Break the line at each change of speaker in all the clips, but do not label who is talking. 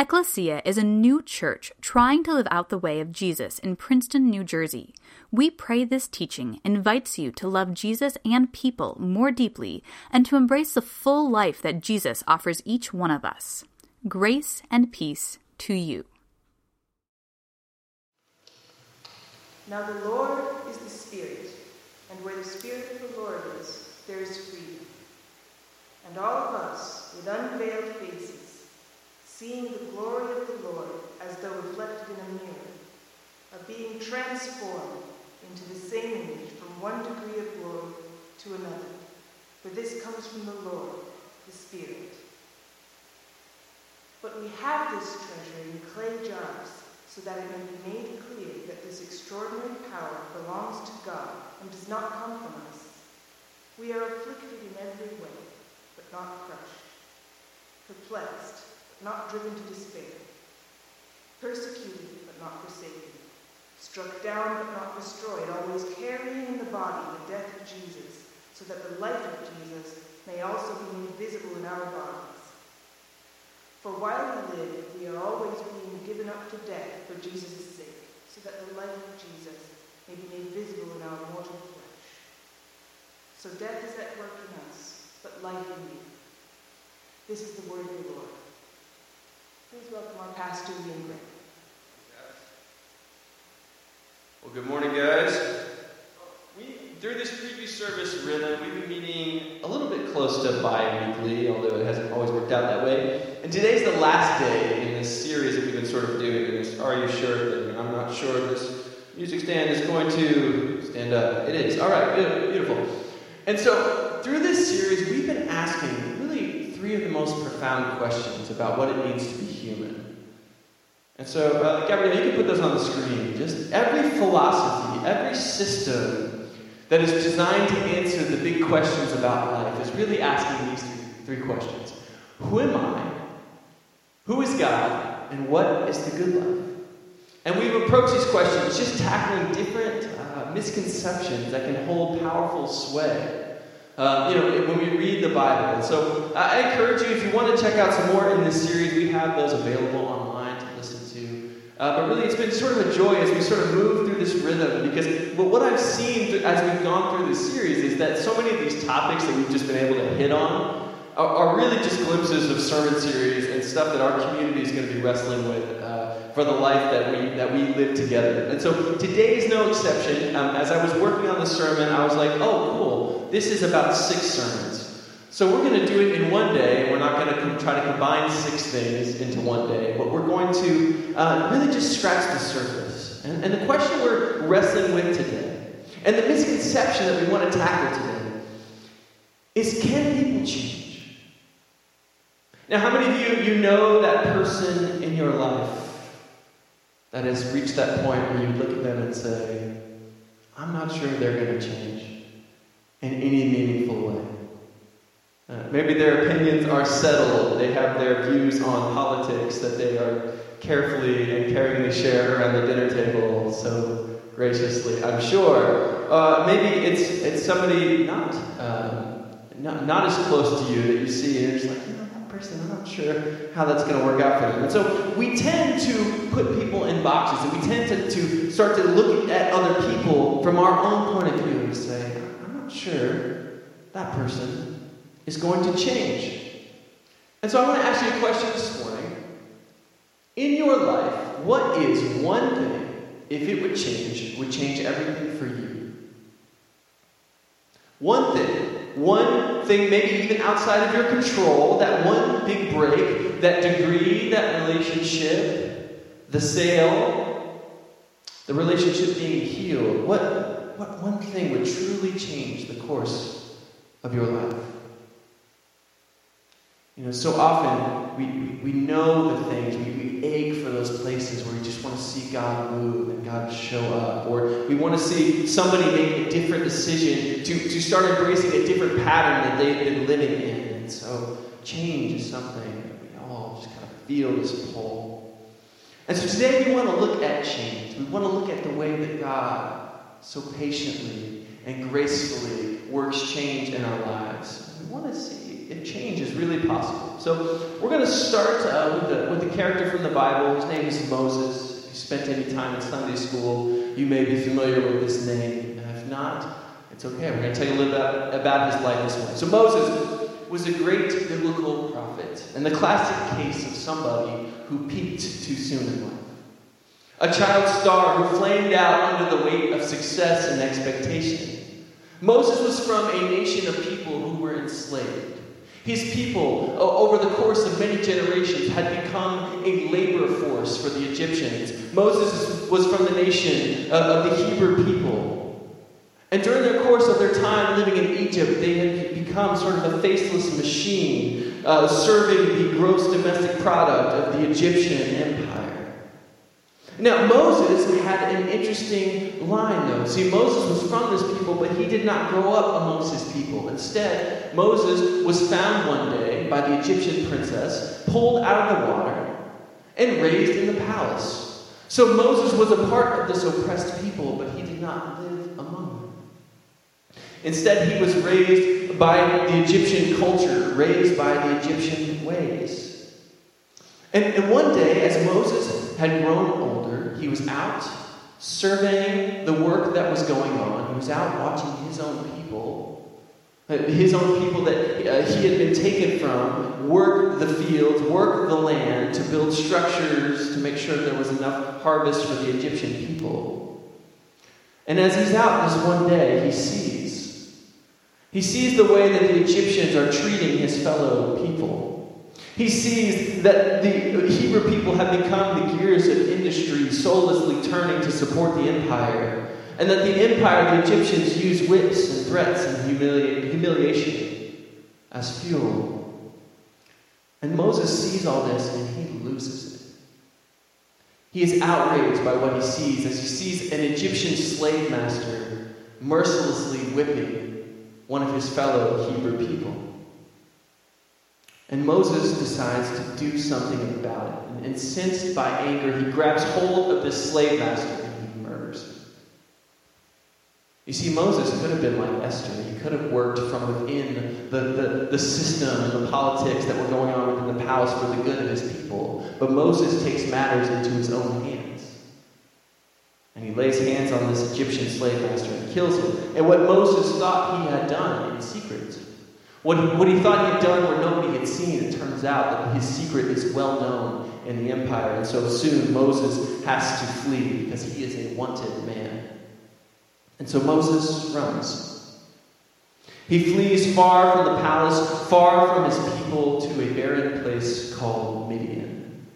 Ecclesia is a new church trying to live out the way of Jesus in Princeton, New Jersey. We pray this teaching invites you to love Jesus and people more deeply and to embrace the full life that Jesus offers each one of us. Grace and peace to you.
Now the Lord is the Spirit, and where the Spirit of the Lord is, there is freedom. And all of us, with unveiled faces, seeing the glory of the Lord as though reflected in a mirror, are being transformed into the same image from one degree of glory to another. For this comes from the Lord, the Spirit. But we have this treasure in clay jars so that it may be made clear that this extraordinary power belongs to God and does not come from us. We are afflicted in every way, but not crushed, perplexed, not driven to despair, persecuted, but not forsaken, struck down, but not destroyed, always carrying in the body the death of Jesus, so that the life of Jesus may also be made visible in our bodies. For while we live, we are always being given up to death for Jesus' sake, so that the life of Jesus may be made visible in our mortal flesh. So death is at work in us, but life in you. This is the word of the Lord. Please welcome our pastor, Ian Gray.
Well, good morning, guys. We, through this preview service rhythm, we've been meeting a little bit close to bi-weekly, although it hasn't always worked out that way. And today's the last day in this series that we've been sort of doing. This Are You Sure thing. I'm not sure this music stand is going to stand up. It is. All right, beautiful. And so, through this series, we've been asking three of the most profound questions about what it means to be human. And so, uh, Gabrielle, you can put those on the screen. Just every philosophy, every system that is designed to answer the big questions about life is really asking these three, three questions Who am I? Who is God? And what is the good life? And we've approached these questions just tackling different uh, misconceptions that can hold powerful sway. Uh, you know, when we read the Bible. And so I encourage you, if you want to check out some more in this series, we have those available online to listen to. uh, but really, it's been sort of a joy as we sort of move through this rhythm because what I've seen as we've gone through this series is that so many of these topics that we've just been able to hit on are, are really just glimpses of sermon series and stuff that our community is going to be wrestling with for the life that we that we live together. And so today is no exception. Um, as I was working on the sermon, I was like, "Oh, cool! This is about six sermons." So we're going to do it in one day. We're not going to com- try to combine six things into one day, but we're going to uh, really just scratch the surface. And, and the question we're wrestling with today, and the misconception that we want to tackle today, is can people change? Now, how many of you you know that person in your life that has reached that point where you look at them and say, "I'm not sure they're going to change in any meaningful way." Uh, maybe their opinions are settled. They have their views on politics that they are carefully and caringly share around the dinner table so graciously, I'm sure. Uh, maybe it's, it's somebody not, um, not, not as close to you that you see, and you're just like, you know, person, I'm not sure how that's going to work out for them. And so we tend to put people in boxes, and we tend to, to start to look at other people from our own point of view and say, I'm not sure that person is going to change. And so I want to ask you a question this morning. In your life, what is one thing, if it would change, would change everything for you? One thing, one thing maybe even outside of your control, that one big break, that degree, that relationship, the sale, the relationship being healed. What, what one thing would truly change the course of your life? You know, so often we, we know the things, we, ache for those places where we just want to see God move and God show up, or we want to see somebody make a different decision to, to start embracing a different pattern that they've been living in. And so change is something that we all just kind of feel this pull. And so today we want to look at change. We want to look at the way that God so patiently and gracefully works change in our lives. We want to see if change is really possible. So we're going to start uh, with, the, with the character from the Bible. His name is Moses. If you spent any time in Sunday school, you may be familiar with this name. And if not, it's okay. We're going to tell you a little bit about, about his life this morning. So Moses was a great biblical prophet and the classic case of somebody who peaked too soon in life. A child star who flamed out under the weight of success and expectation. Moses was from a nation of people who were enslaved. His people, over the course of many generations, had become a labor force for the Egyptians. Moses was from the nation of the Hebrew people. And during the course of their time living in Egypt, they had become sort of a faceless machine, uh, serving the gross domestic product of the Egyptian empire. Now, Moses had an interesting line, though. See, Moses was from this people, but he did not grow up amongst his people. Instead, Moses was found one day by the Egyptian princess, pulled out of the water, and raised in the palace. So Moses was a part of this oppressed people, but he did not live among them. Instead, he was raised by the Egyptian culture, raised by the Egyptian ways. And, and one day, as Moses had grown older, he was out surveying the work that was going on. He was out watching his own people, uh, his own people that uh, he had been taken from, work the fields, work the land to build structures to make sure there was enough harvest for the Egyptian people. And as he's out this one day, he sees. He sees the way that the Egyptians are treating his fellow people. He sees that the Hebrew people have become the gears of industry soullessly turning to support the empire, and that the empire, the Egyptians, use whips and threats and humili- humiliation as fuel. And Moses sees all this and he loses it. He is outraged by what he sees as he sees an Egyptian slave master mercilessly whipping one of his fellow Hebrew people. And Moses decides to do something about it. And incensed by anger, he grabs hold of this slave master and he murders him. You see, Moses could have been like Esther. He could have worked from within the, the, the system and the politics that were going on within the palace for the good of his people. But Moses takes matters into his own hands. And he lays hands on this Egyptian slave master and kills him. And what Moses thought he had done in secret what what he thought he had done where nobody had seen, it turns out that his secret is well known in the empire. And so soon Moses has to flee because he is a wanted man. And so Moses runs. He flees far from the palace, far from his people, to a barren place called Midian.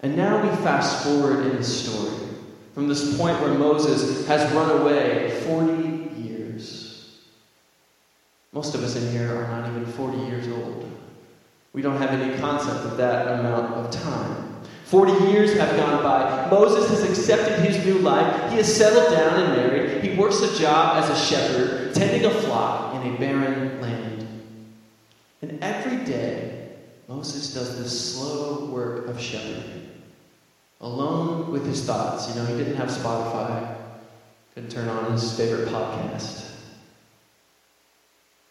And now we fast forward in the story from this point where Moses has run away 40 most of us in here are not even 40 years old. We don't have any concept of that amount of time. 40 years have gone by. Moses has accepted his new life. He has settled down and married. He works a job as a shepherd, tending a flock in a barren land. And every day, Moses does this slow work of shepherding, alone with his thoughts. You know, he didn't have Spotify, couldn't turn on his favorite podcast.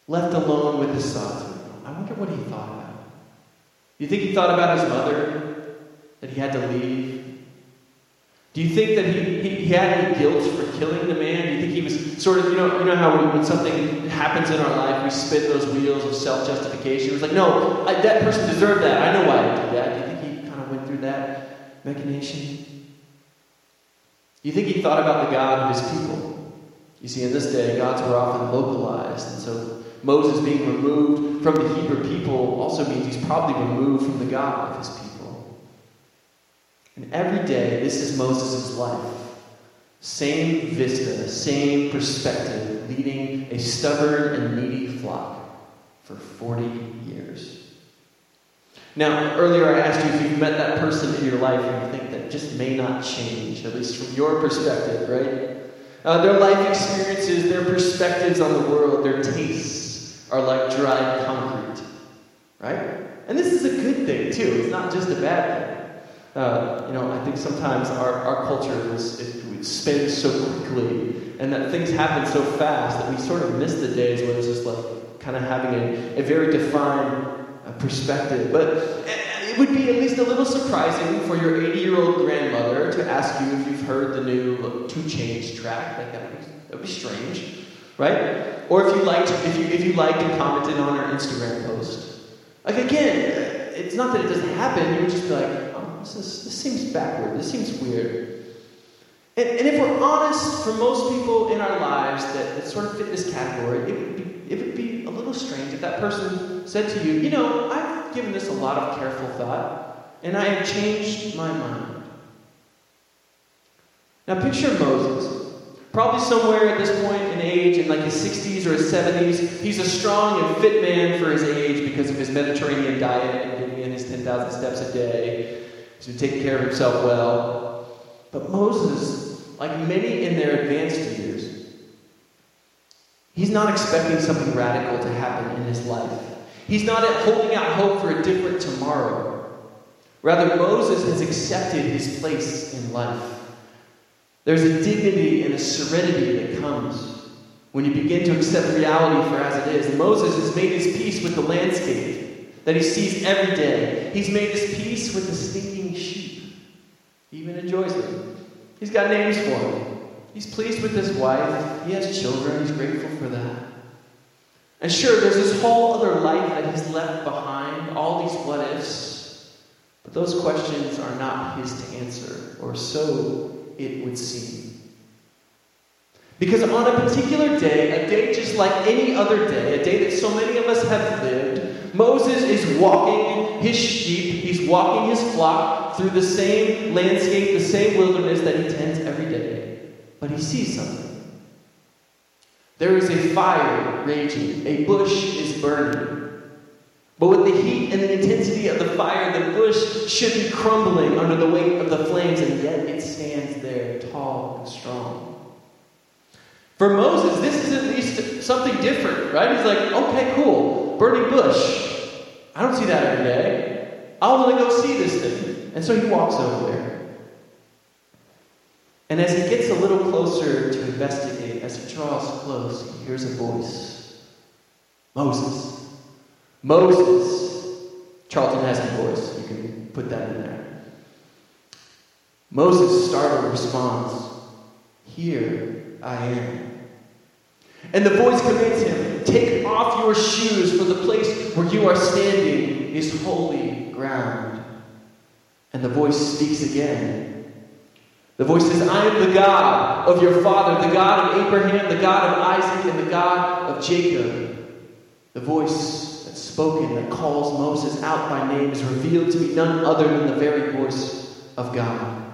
Left alone with his thoughts. I wonder what he thought about. Do you think he thought about his mother? That he had to leave? Do you think that he, he, he, had any guilt for killing the man? Do you think he was sort of, you know, you know how we, when something happens in our life, we spin those wheels of self justification? It was like, no, I, that person deserved that. I know why I did that. Do you think he kind of went through that machination? Do you think he thought about the God of his people? You see, in this day, gods were often localized, and so Moses being removed from the Hebrew people also means he's probably removed from the God of his people. And every day, this is Moses' life. Same vista, same perspective, leading a stubborn and needy flock for 40 years. Now, earlier I asked you if you've met that person in your life and you think that just may not change, at least from your perspective, right? Uh, their life experiences, their perspectives on the world, their tastes, are like dried concrete. Right? And this is a good thing, too. It's not just a bad thing. Uh, you know, I think sometimes our, our culture is, it spins so quickly and that things happen so fast that we sort of miss the days when it's just like kind of having a, a very defined uh, perspective. But it would be at least a little surprising for your 80 year old grandmother to ask you if you've heard the new 2 Chainz track. Like that would be strange, right? Or if you liked, if you if you liked and commented on our Instagram post. Like again, it's not that it doesn't happen. You would just be like, oh, this, is, this seems backward. This seems weird. And, and if we're honest, for most people in our lives that, that sort of fit this category, it would, be, it would be a little strange if that person said to you, you know, I've given this a lot of careful thought, and I have changed my mind. Now picture Moses. Probably somewhere at this point in age, in like his 60s or his 70s, he's a strong and fit man for his age because of his Mediterranean diet and getting in his 10,000 steps a day. He's been taking care of himself well. But Moses like many in their advanced years, he's not expecting something radical to happen in his life. He's not holding out hope for a different tomorrow. Rather, Moses has accepted his place in life. There's a dignity and a serenity that comes when you begin to accept reality for as it is. Moses has made his peace with the landscape that he sees every day. He's made his peace with the stinking sheep. He even enjoys them. He's got names for them. He's pleased with his wife. He has children. He's grateful for that. And sure, there's this whole other life that he's left behind, all these what ifs. But those questions are not his to answer, or so it would seem. Because on a particular day, a day just like any other day, a day that so many of us have lived, Moses is walking his sheep, he's walking his flock, through the same landscape, the same wilderness that he tends every day. But he sees something. There is a fire raging, a bush is burning. But with the heat and the intensity of the fire, the bush should be crumbling under the weight of the flames, and yet it stands there, tall and strong. For Moses, this is at least something different, right? He's like, okay, cool, burning bush. I don't see that every day. I want to go see this thing. And so he walks over there. And as he gets a little closer to investigate, as he draws close, he hears a voice Moses. Moses. Charlton Heston voice. You can put that in there. Moses, startled, responds, Here I am. And the voice commands him, Take off your shoes, for the place where you are standing is holy ground. And the voice speaks again. The voice says, I am the God of your father, the God of Abraham, the God of Isaac, and the God of Jacob. The voice spoken, that calls Moses out by name, is revealed to be none other than the very voice of God.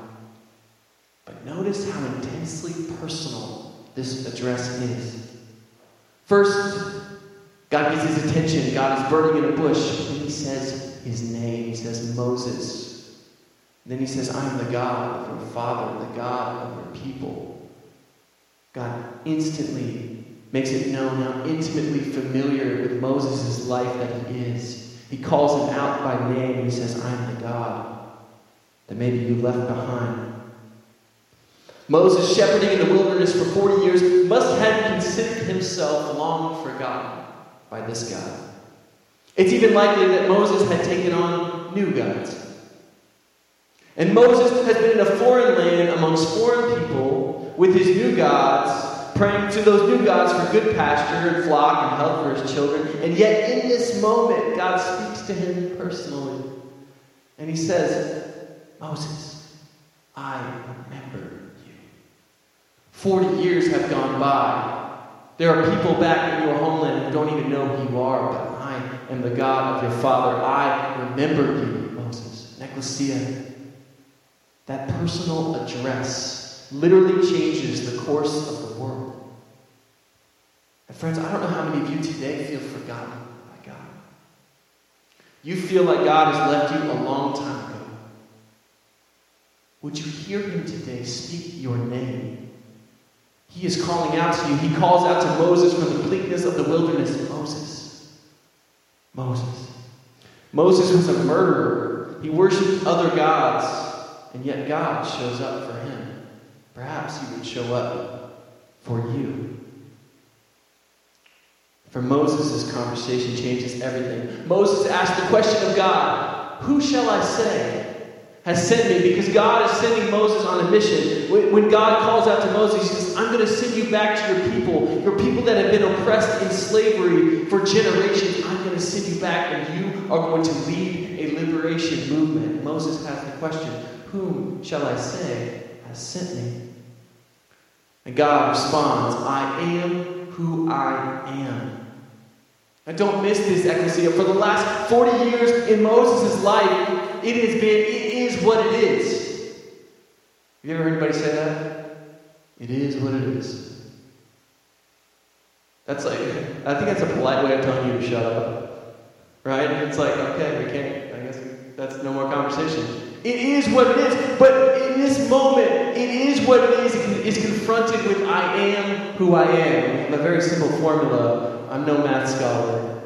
But notice how intensely personal this address is. First, God gets his attention. God is burning in a bush. He says his name. He says Moses. And then he says, I am the God of your father, the God of your people. God instantly makes it known how intimately familiar with Moses' life that he is. He calls him out by name. He says, I am the God that maybe you left behind. Moses, shepherding in the wilderness for 40 years, must have considered himself long forgotten by this God. It's even likely that Moses had taken on new gods. And Moses has been in a foreign land amongst foreign people with his new gods, praying to those new gods for good pasture and flock and health for his children. And yet, in this moment, God speaks to him personally. And he says, Moses, I remember you. Forty years have gone by. There are people back in your homeland who don't even know who you are, but I am the God of your father. I remember you, Moses. Ecclesia that personal address literally changes the course of the world. Friends, I don't know how many of you today feel forgotten by God. You feel like God has left you a long time ago. Would you hear him today speak your name? He is calling out to you. He calls out to Moses from the bleakness of the wilderness. Moses. Moses. Moses was a murderer. He worshiped other gods. And yet God shows up for him. Perhaps he would show up for you. For Moses, this conversation changes everything. Moses asked the question of God Who shall I say has sent me? Because God is sending Moses on a mission. When God calls out to Moses, He says, I'm going to send you back to your people, your people that have been oppressed in slavery for generations. I'm going to send you back, and you are going to lead a liberation movement. Moses has the question Whom shall I say has sent me? And God responds, I am who I am. And don't miss this, Ecclesia. For the last 40 years in Moses' life, it has been, it is what it is. Have you ever heard anybody say that? It is what it is. That's like, I think that's a polite way of telling you to shut up. Right? It's like, okay, we can't, I guess that's no more conversation. It is what it is. But in this moment, it is what it is. It is confronted with I am who I am. A very simple formula I'm no math scholar.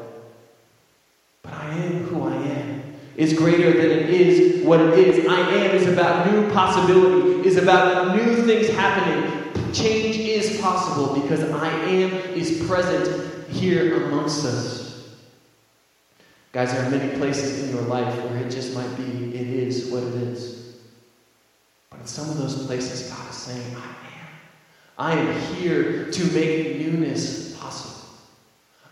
But I am who I am. Is greater than it is what it is. I am is about new possibility, is about new things happening. Change is possible because I am is present here amongst us. Guys, there are many places in your life where it just might be, it is what it is. But in some of those places, God is saying, I am. I am here to make newness possible.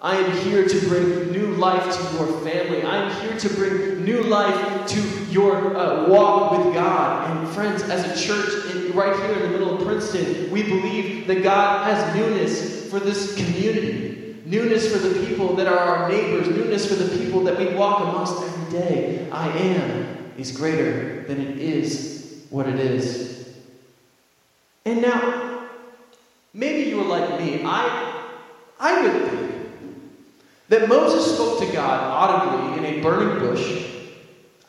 I am here to bring new life to your family. I am here to bring new life to your uh, walk with God. And friends, as a church in, right here in the middle of Princeton, we believe that God has newness for this community. Newness for the people that are our neighbors, newness for the people that we walk amongst every day. I am is greater than it is what it is. And now, maybe you are like me. I, I would think that Moses spoke to God audibly in a burning bush,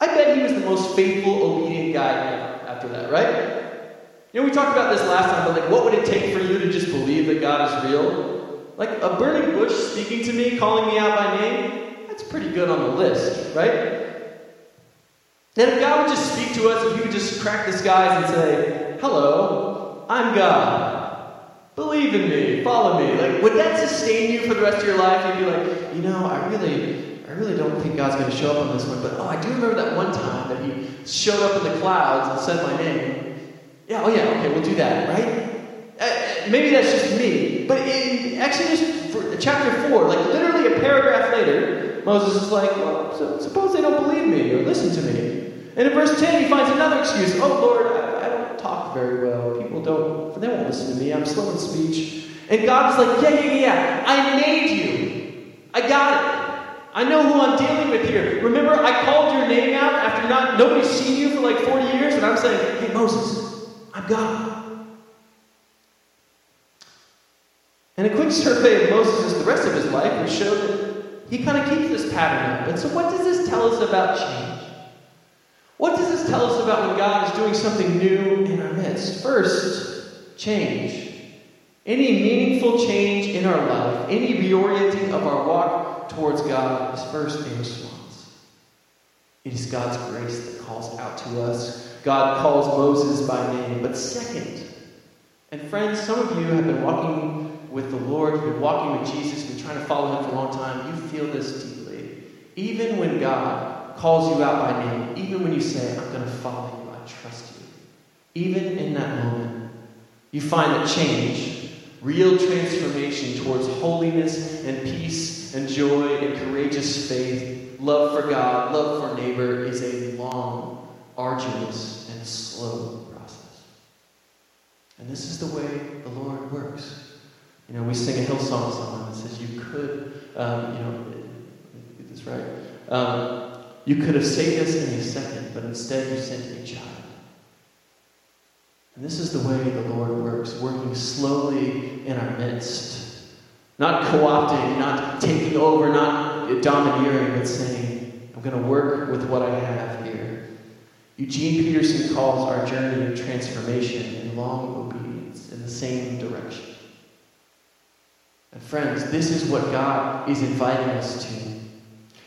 I bet he was the most faithful, obedient guy ever after that, right? You know, we talked about this last time, but like, what would it take for you to just believe that God is real? Like, a burning bush speaking to me, calling me out by name, that's pretty good on the list, right? Then if God would just speak to us, if he would just crack the skies and say, Hello, I'm God. Believe in me, follow me. Like, would that sustain you for the rest of your life? You'd be like, you know, I really, I really don't think God's going to show up on this one. But oh, I do remember that one time that He showed up in the clouds and said my name. Yeah, oh yeah, okay, we'll do that, right? Uh, maybe that's just me. But in Exodus chapter four, like literally a paragraph later, Moses is like, well, so suppose they don't believe me or listen to me. And in verse 10, he finds another excuse. Oh, Lord, talk very well. People don't, they won't listen to me. I'm slow in speech. And God is like, yeah, yeah, yeah. I made you. I got it. I know who I'm dealing with here. Remember, I called your name out after not nobody's seen you for like 40 years, and I'm saying, hey, Moses, I'm God. And a quick survey of Moses the rest of his life would show that he kind of keeps this pattern up. And so, what does this tell us about change? What does this tell us about when God is doing something new in? First, change. Any meaningful change in our life, any reorienting of our walk towards God is first a response. It is God's grace that calls out to us. God calls Moses by name. But second, and friends, some of you have been walking with the Lord, you've been walking with Jesus, you've been trying to follow him for a long time. You feel this deeply. Even when God calls you out by name, even when you say, I'm going to follow you, I trust you, even in that moment, you find that change, real transformation towards holiness and peace and joy and courageous faith, love for God, love for neighbor is a long, arduous, and slow process. And this is the way the Lord works. You know, we sing a Hillsong song that says, You could, um, you know, get this right. Um, you could have saved us in a second, but instead you sent a child. And this is the way the Lord works, working slowly in our midst. Not co opting, not taking over, not domineering, but saying, I'm going to work with what I have here. Eugene Peterson calls our journey of transformation and long obedience in the same direction. And friends, this is what God is inviting us to.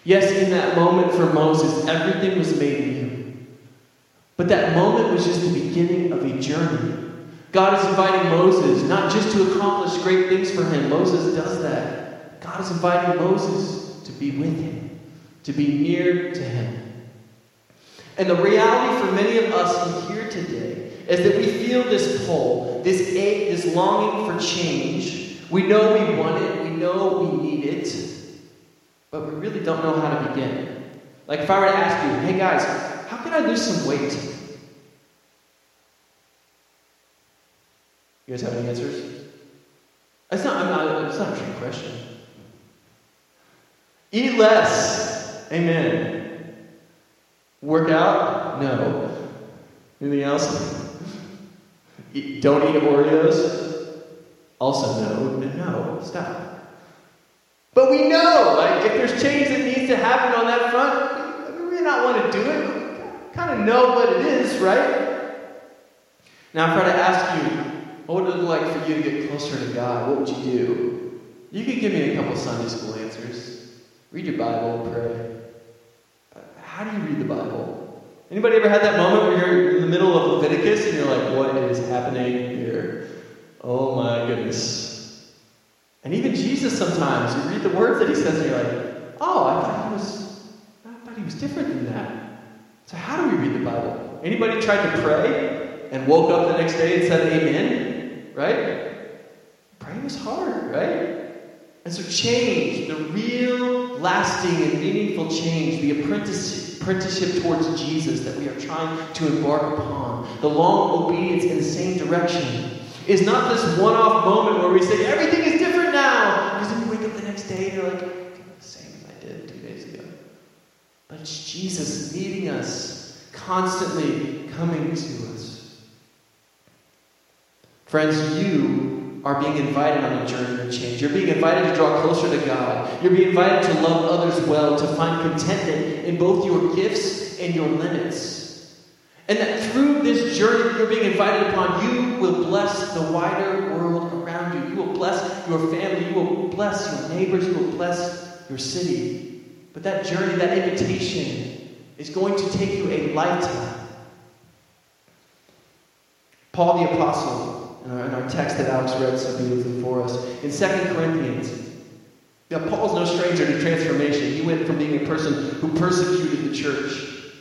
Yes, in that moment for Moses, everything was made new. But that moment was just the beginning of a journey. God is inviting Moses not just to accomplish great things for him, Moses does that. God is inviting Moses to be with him, to be near to him. And the reality for many of us here today is that we feel this pull, this ache, this longing for change. We know we want it, we know we need it, but we really don't know how to begin. Like if I were to ask you, hey guys, how can I lose some weight? You guys have any answers? It's not, I'm not, it's not a trick question. Eat less. Amen. Work out? No. Anything else? Eat, don't eat Oreos? Also no. No. Stop. But we know, like, if there's change that needs to happen on that front, we may not want to do it. We kind of know what it is, right? Now, if I were to ask you, what would it look like for you to get closer to God? What would you do? You could give me a couple Sunday school answers. Read your Bible, pray. Uh, how do you read the Bible? Anybody ever had that moment where you're in the middle of Leviticus and you're like, what is happening here? Oh my goodness. And even Jesus sometimes, you read the words that he says and you're like, oh, I thought he was I thought he was different than that. So how do we read the Bible? Anybody tried to pray and woke up the next day and said amen? right? Praying is hard, right? And so, change, the real, lasting, and meaningful change, the apprenticeship, apprenticeship towards Jesus that we are trying to embark upon, the long obedience in the same direction, is not this one off moment where we say, everything is different now. Because then you wake up the next day and you're like, same as I did two days ago. But it's Jesus meeting us, constantly coming to us. Friends, you are being invited on a journey of change. You're being invited to draw closer to God. You're being invited to love others well, to find contentment in both your gifts and your limits. And that through this journey that you're being invited upon, you will bless the wider world around you. You will bless your family. You will bless your neighbors. You will bless your city. But that journey, that invitation, is going to take you a lifetime. Paul the Apostle in our, in our text that Alex read so beautifully for us. In 2 Corinthians, now Paul's no stranger to transformation. He went from being a person who persecuted the church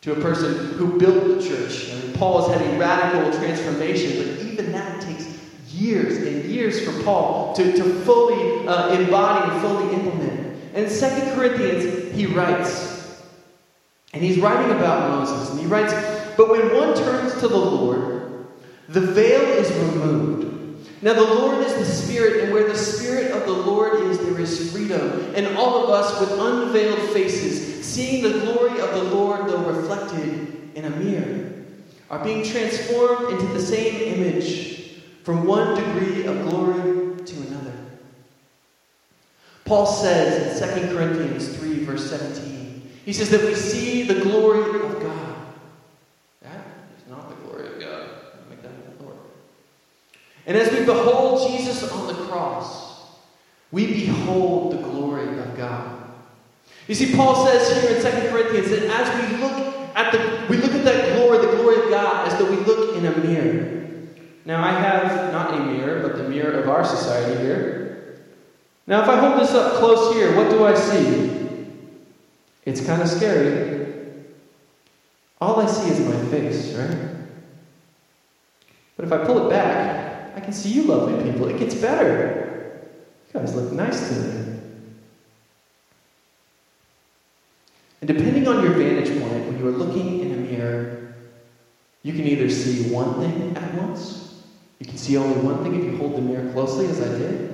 to a person who built the church. I mean, Paul has had a radical transformation, but even that takes years and years for Paul to, to fully uh, embody and fully implement. And in 2 Corinthians, he writes, and he's writing about Moses, and he writes, But when one turns to the Lord, the veil is removed. Now, the Lord is the Spirit, and where the Spirit of the Lord is, there is freedom. And all of us with unveiled faces, seeing the glory of the Lord, though reflected in a mirror, are being transformed into the same image from one degree of glory to another. Paul says in 2 Corinthians 3, verse 17, he says that we see the glory of God. That is not the glory of God. Make that the Lord. And as we behold Jesus on the cross, we behold the glory of God. You see, Paul says here in 2 Corinthians that as we look at the we look at that glory, the glory of God, as though we look in a mirror. Now I have not a mirror, but the mirror of our society here. Now if I hold this up close here, what do I see? It's kind of scary. All I see is my face, right? But if I pull it back, I can see you lovely people. It gets better. You guys look nice today. And depending on your vantage point, when you are looking in a mirror, you can either see one thing at once, you can see only one thing if you hold the mirror closely, as I did,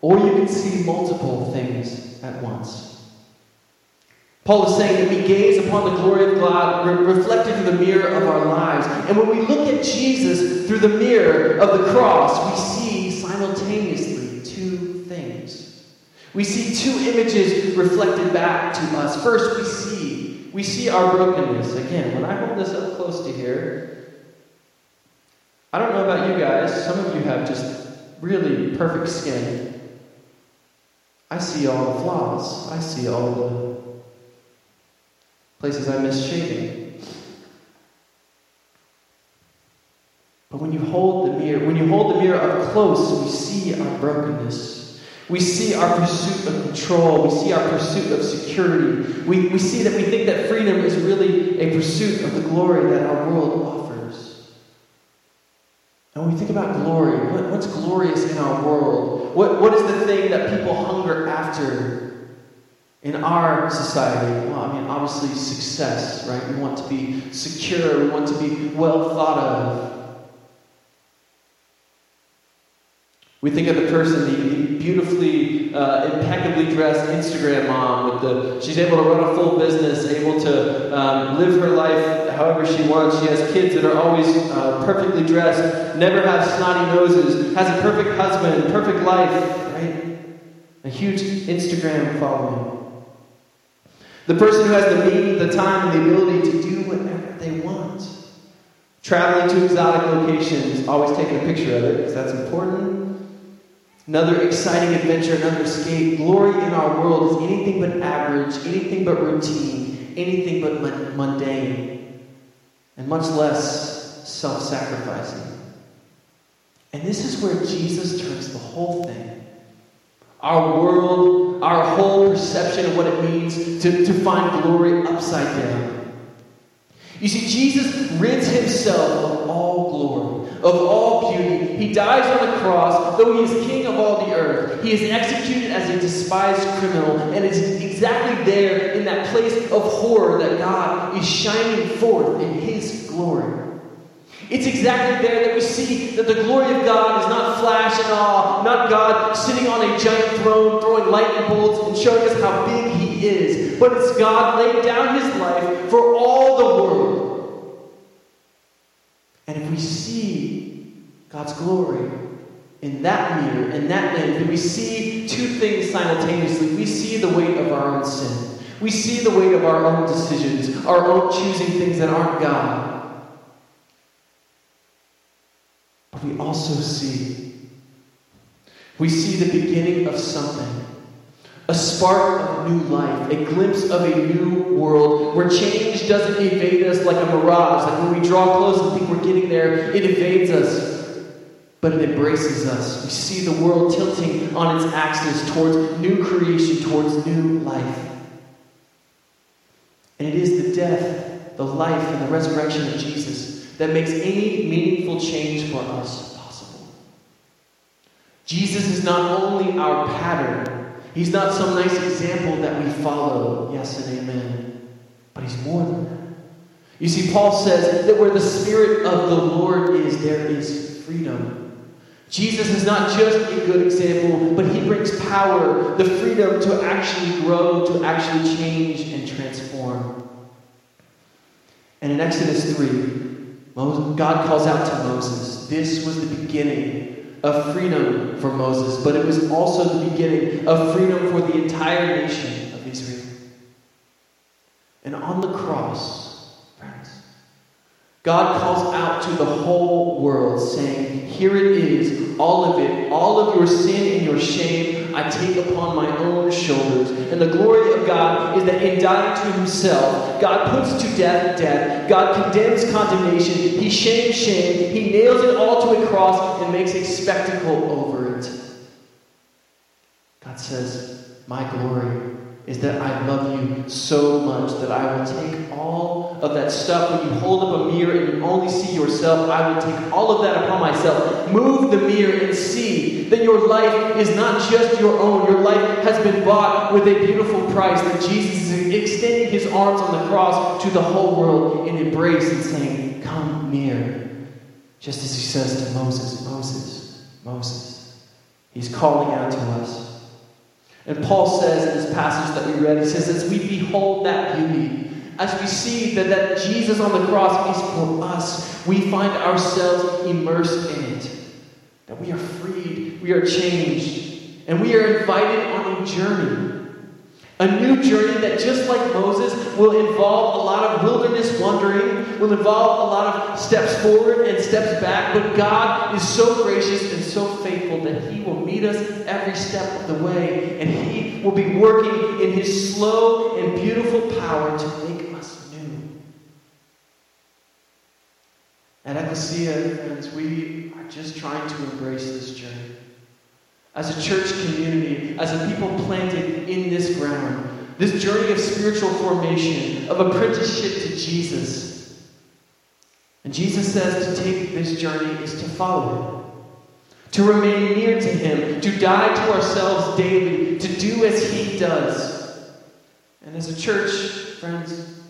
or you can see multiple things at once. Paul is saying that we gaze upon the glory of God reflected in the mirror of our lives. And when we look at Jesus through the mirror of the cross, we see simultaneously two things. We see two images reflected back to us. First, we see we see our brokenness. Again, when I hold this up close to here, I don't know about you guys, some of you have just really perfect skin. I see all the flaws. I see all the places I miss shaving. But when you hold the mirror, when you hold the mirror up close, we see our brokenness. We see our pursuit of control. We see our pursuit of security. We, we see that we think that freedom is really a pursuit of the glory that our world offers. And when we think about glory, what, what's glorious in our world? What, what is the thing that people hunger after in our society? Well, I mean, obviously, success, right? We want to be secure, we want to be well thought of. We think of the person, the, beautifully, uh, impeccably dressed Instagram mom with the, she's able to run a full business, able to um, live her life however she wants. She has kids that are always uh, perfectly dressed, never have snotty noses, has a perfect husband, perfect life, right? A huge Instagram following. The person who has the means, the time, and the ability to do whatever they want. Traveling to exotic locations, always taking a picture of it because that's important. Another exciting adventure, another escape. Glory in our world is anything but average, anything but routine, anything but mundane, and much less self sacrificing. And this is where Jesus turns the whole thing. Our world, our whole perception of what it means to, to find glory upside down. You see, Jesus rids himself of all glory of all beauty. He dies on the cross, though he is king of all the earth. He is executed as a despised criminal, and it's exactly there in that place of horror that God is shining forth in his glory. It's exactly there that we see that the glory of God is not flash and awe, not God sitting on a giant throne throwing lightning bolts and showing us how big He is, but it's God laying down His life for all the world. And if we see God's glory in that mirror, in that lens, then we see two things simultaneously. We see the weight of our own sin. We see the weight of our own decisions, our own choosing things that aren't God. But we also see, we see the beginning of something a spark of new life, a glimpse of a new world where change doesn't evade us like a mirage. Like when we draw close and think we're getting there, it evades us, but it embraces us. We see the world tilting on its axis towards new creation, towards new life. And it is the death, the life, and the resurrection of Jesus that makes any meaningful change for us possible. Jesus is not only our pattern He's not some nice example that we follow, yes and amen, but he's more than that. You see, Paul says that where the Spirit of the Lord is, there is freedom. Jesus is not just a good example, but he brings power, the freedom to actually grow, to actually change and transform. And in Exodus 3, God calls out to Moses. This was the beginning of freedom for Moses, but it was also the beginning of freedom for the entire nation. And on the cross, friends, God calls out to the whole world, saying, Here it is, all of it, all of your sin and your shame, I take upon my own shoulders. And the glory of God is that in dying to himself, God puts to death death, God condemns condemnation, he shames shame, he nails it all to a cross and makes a spectacle over it. God says, My glory is that I love you so much that I will take all of that stuff. When you hold up a mirror and you only see yourself, I will take all of that upon myself. Move the mirror and see that your life is not just your own. Your life has been bought with a beautiful price. That Jesus is extending his arms on the cross to the whole world in embrace and saying, Come near. Just as he says to Moses, Moses, Moses. He's calling out to us. And Paul says in this passage that we read, he says, as we behold that beauty, as we see that, that Jesus on the cross is for us, we find ourselves immersed in it. That we are freed, we are changed, and we are invited on a journey a new journey that, just like Moses, will involve a lot of wilderness wandering, will involve a lot of steps forward and steps back. But God is so gracious and so faithful that He will meet us every step of the way. And He will be working in His slow and beautiful power to make us new. At Ecclesia, friends, we are just trying to embrace this journey. As a church community, as a people planted in this ground. This journey of spiritual formation, of apprenticeship to Jesus. And Jesus says to take this journey is to follow him to remain near to Him, to die to ourselves daily, to do as He does. And as a church, friends,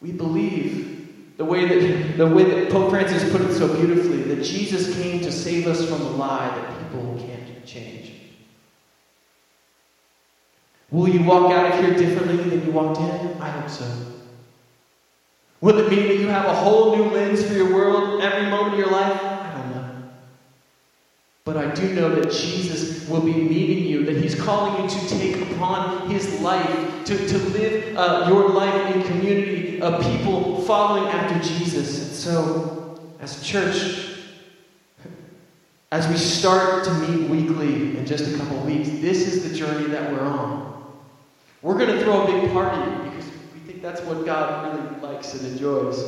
we believe the way that the way that Pope Francis put it so beautifully that Jesus came to save us from the lie that people can't change. Will you walk out of here differently than you walked in? I hope so. Will it mean that you have a whole new lens for your world every moment of your life? I don't know. But I do know that Jesus will be meeting you, that He's calling you to take upon His life, to, to live uh, your life in community of people following after Jesus. And so, as church, as we start to meet weekly in just a couple weeks, this is the journey that we're on. We're going to throw a big party because we think that's what God really likes and enjoys.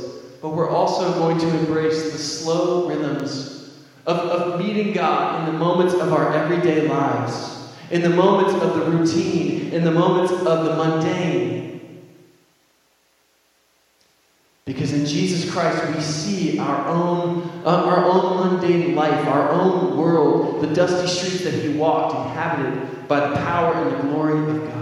But we're also going to embrace the slow rhythms of, of meeting God in the moments of our everyday lives, in the moments of the routine, in the moments of the mundane. Because in Jesus Christ we see our own, uh, our own mundane life, our own world, the dusty streets that He walked, inhabited by the power and the glory of God.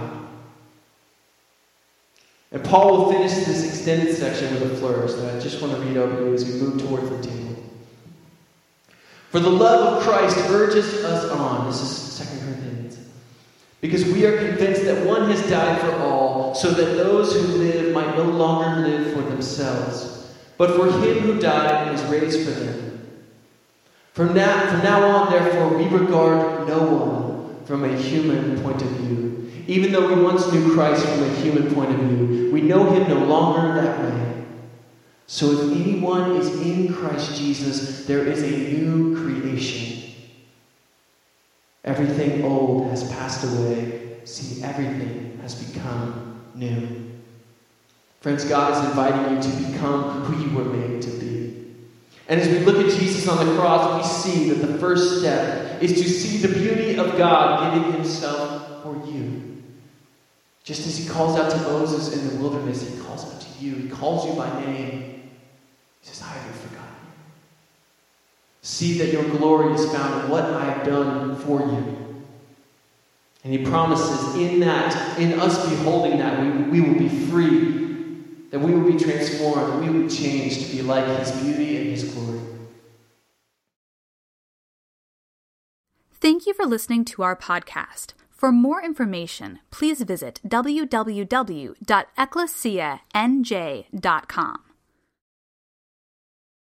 And Paul will finish this extended section with a flourish that I just want to read over you as we move towards the table. For the love of Christ urges us on. This is 2 Corinthians. Because we are convinced that one has died for all, so that those who live might no longer live for themselves, but for him who died and is raised for them. From now, from now on, therefore, we regard no one from a human point of view. Even though we once knew Christ from a human point of view, we know him no longer that way. So if anyone is in Christ Jesus, there is a new creation. Everything old has passed away. See, everything has become new. Friends, God is inviting you to become who you were made to be. And as we look at Jesus on the cross, we see that the first step is to see the beauty of God giving himself for you. Just as he calls out to Moses in the wilderness, he calls out to you. He calls you by name. He says, I haven't forgotten you. See that your glory is found in what I have done for you. And he promises in that, in us beholding that, we, we will be free, that we will be transformed, that we will change to be like his beauty and his glory.
Thank you for listening to our podcast. For more information, please visit www.ecclesianj.com.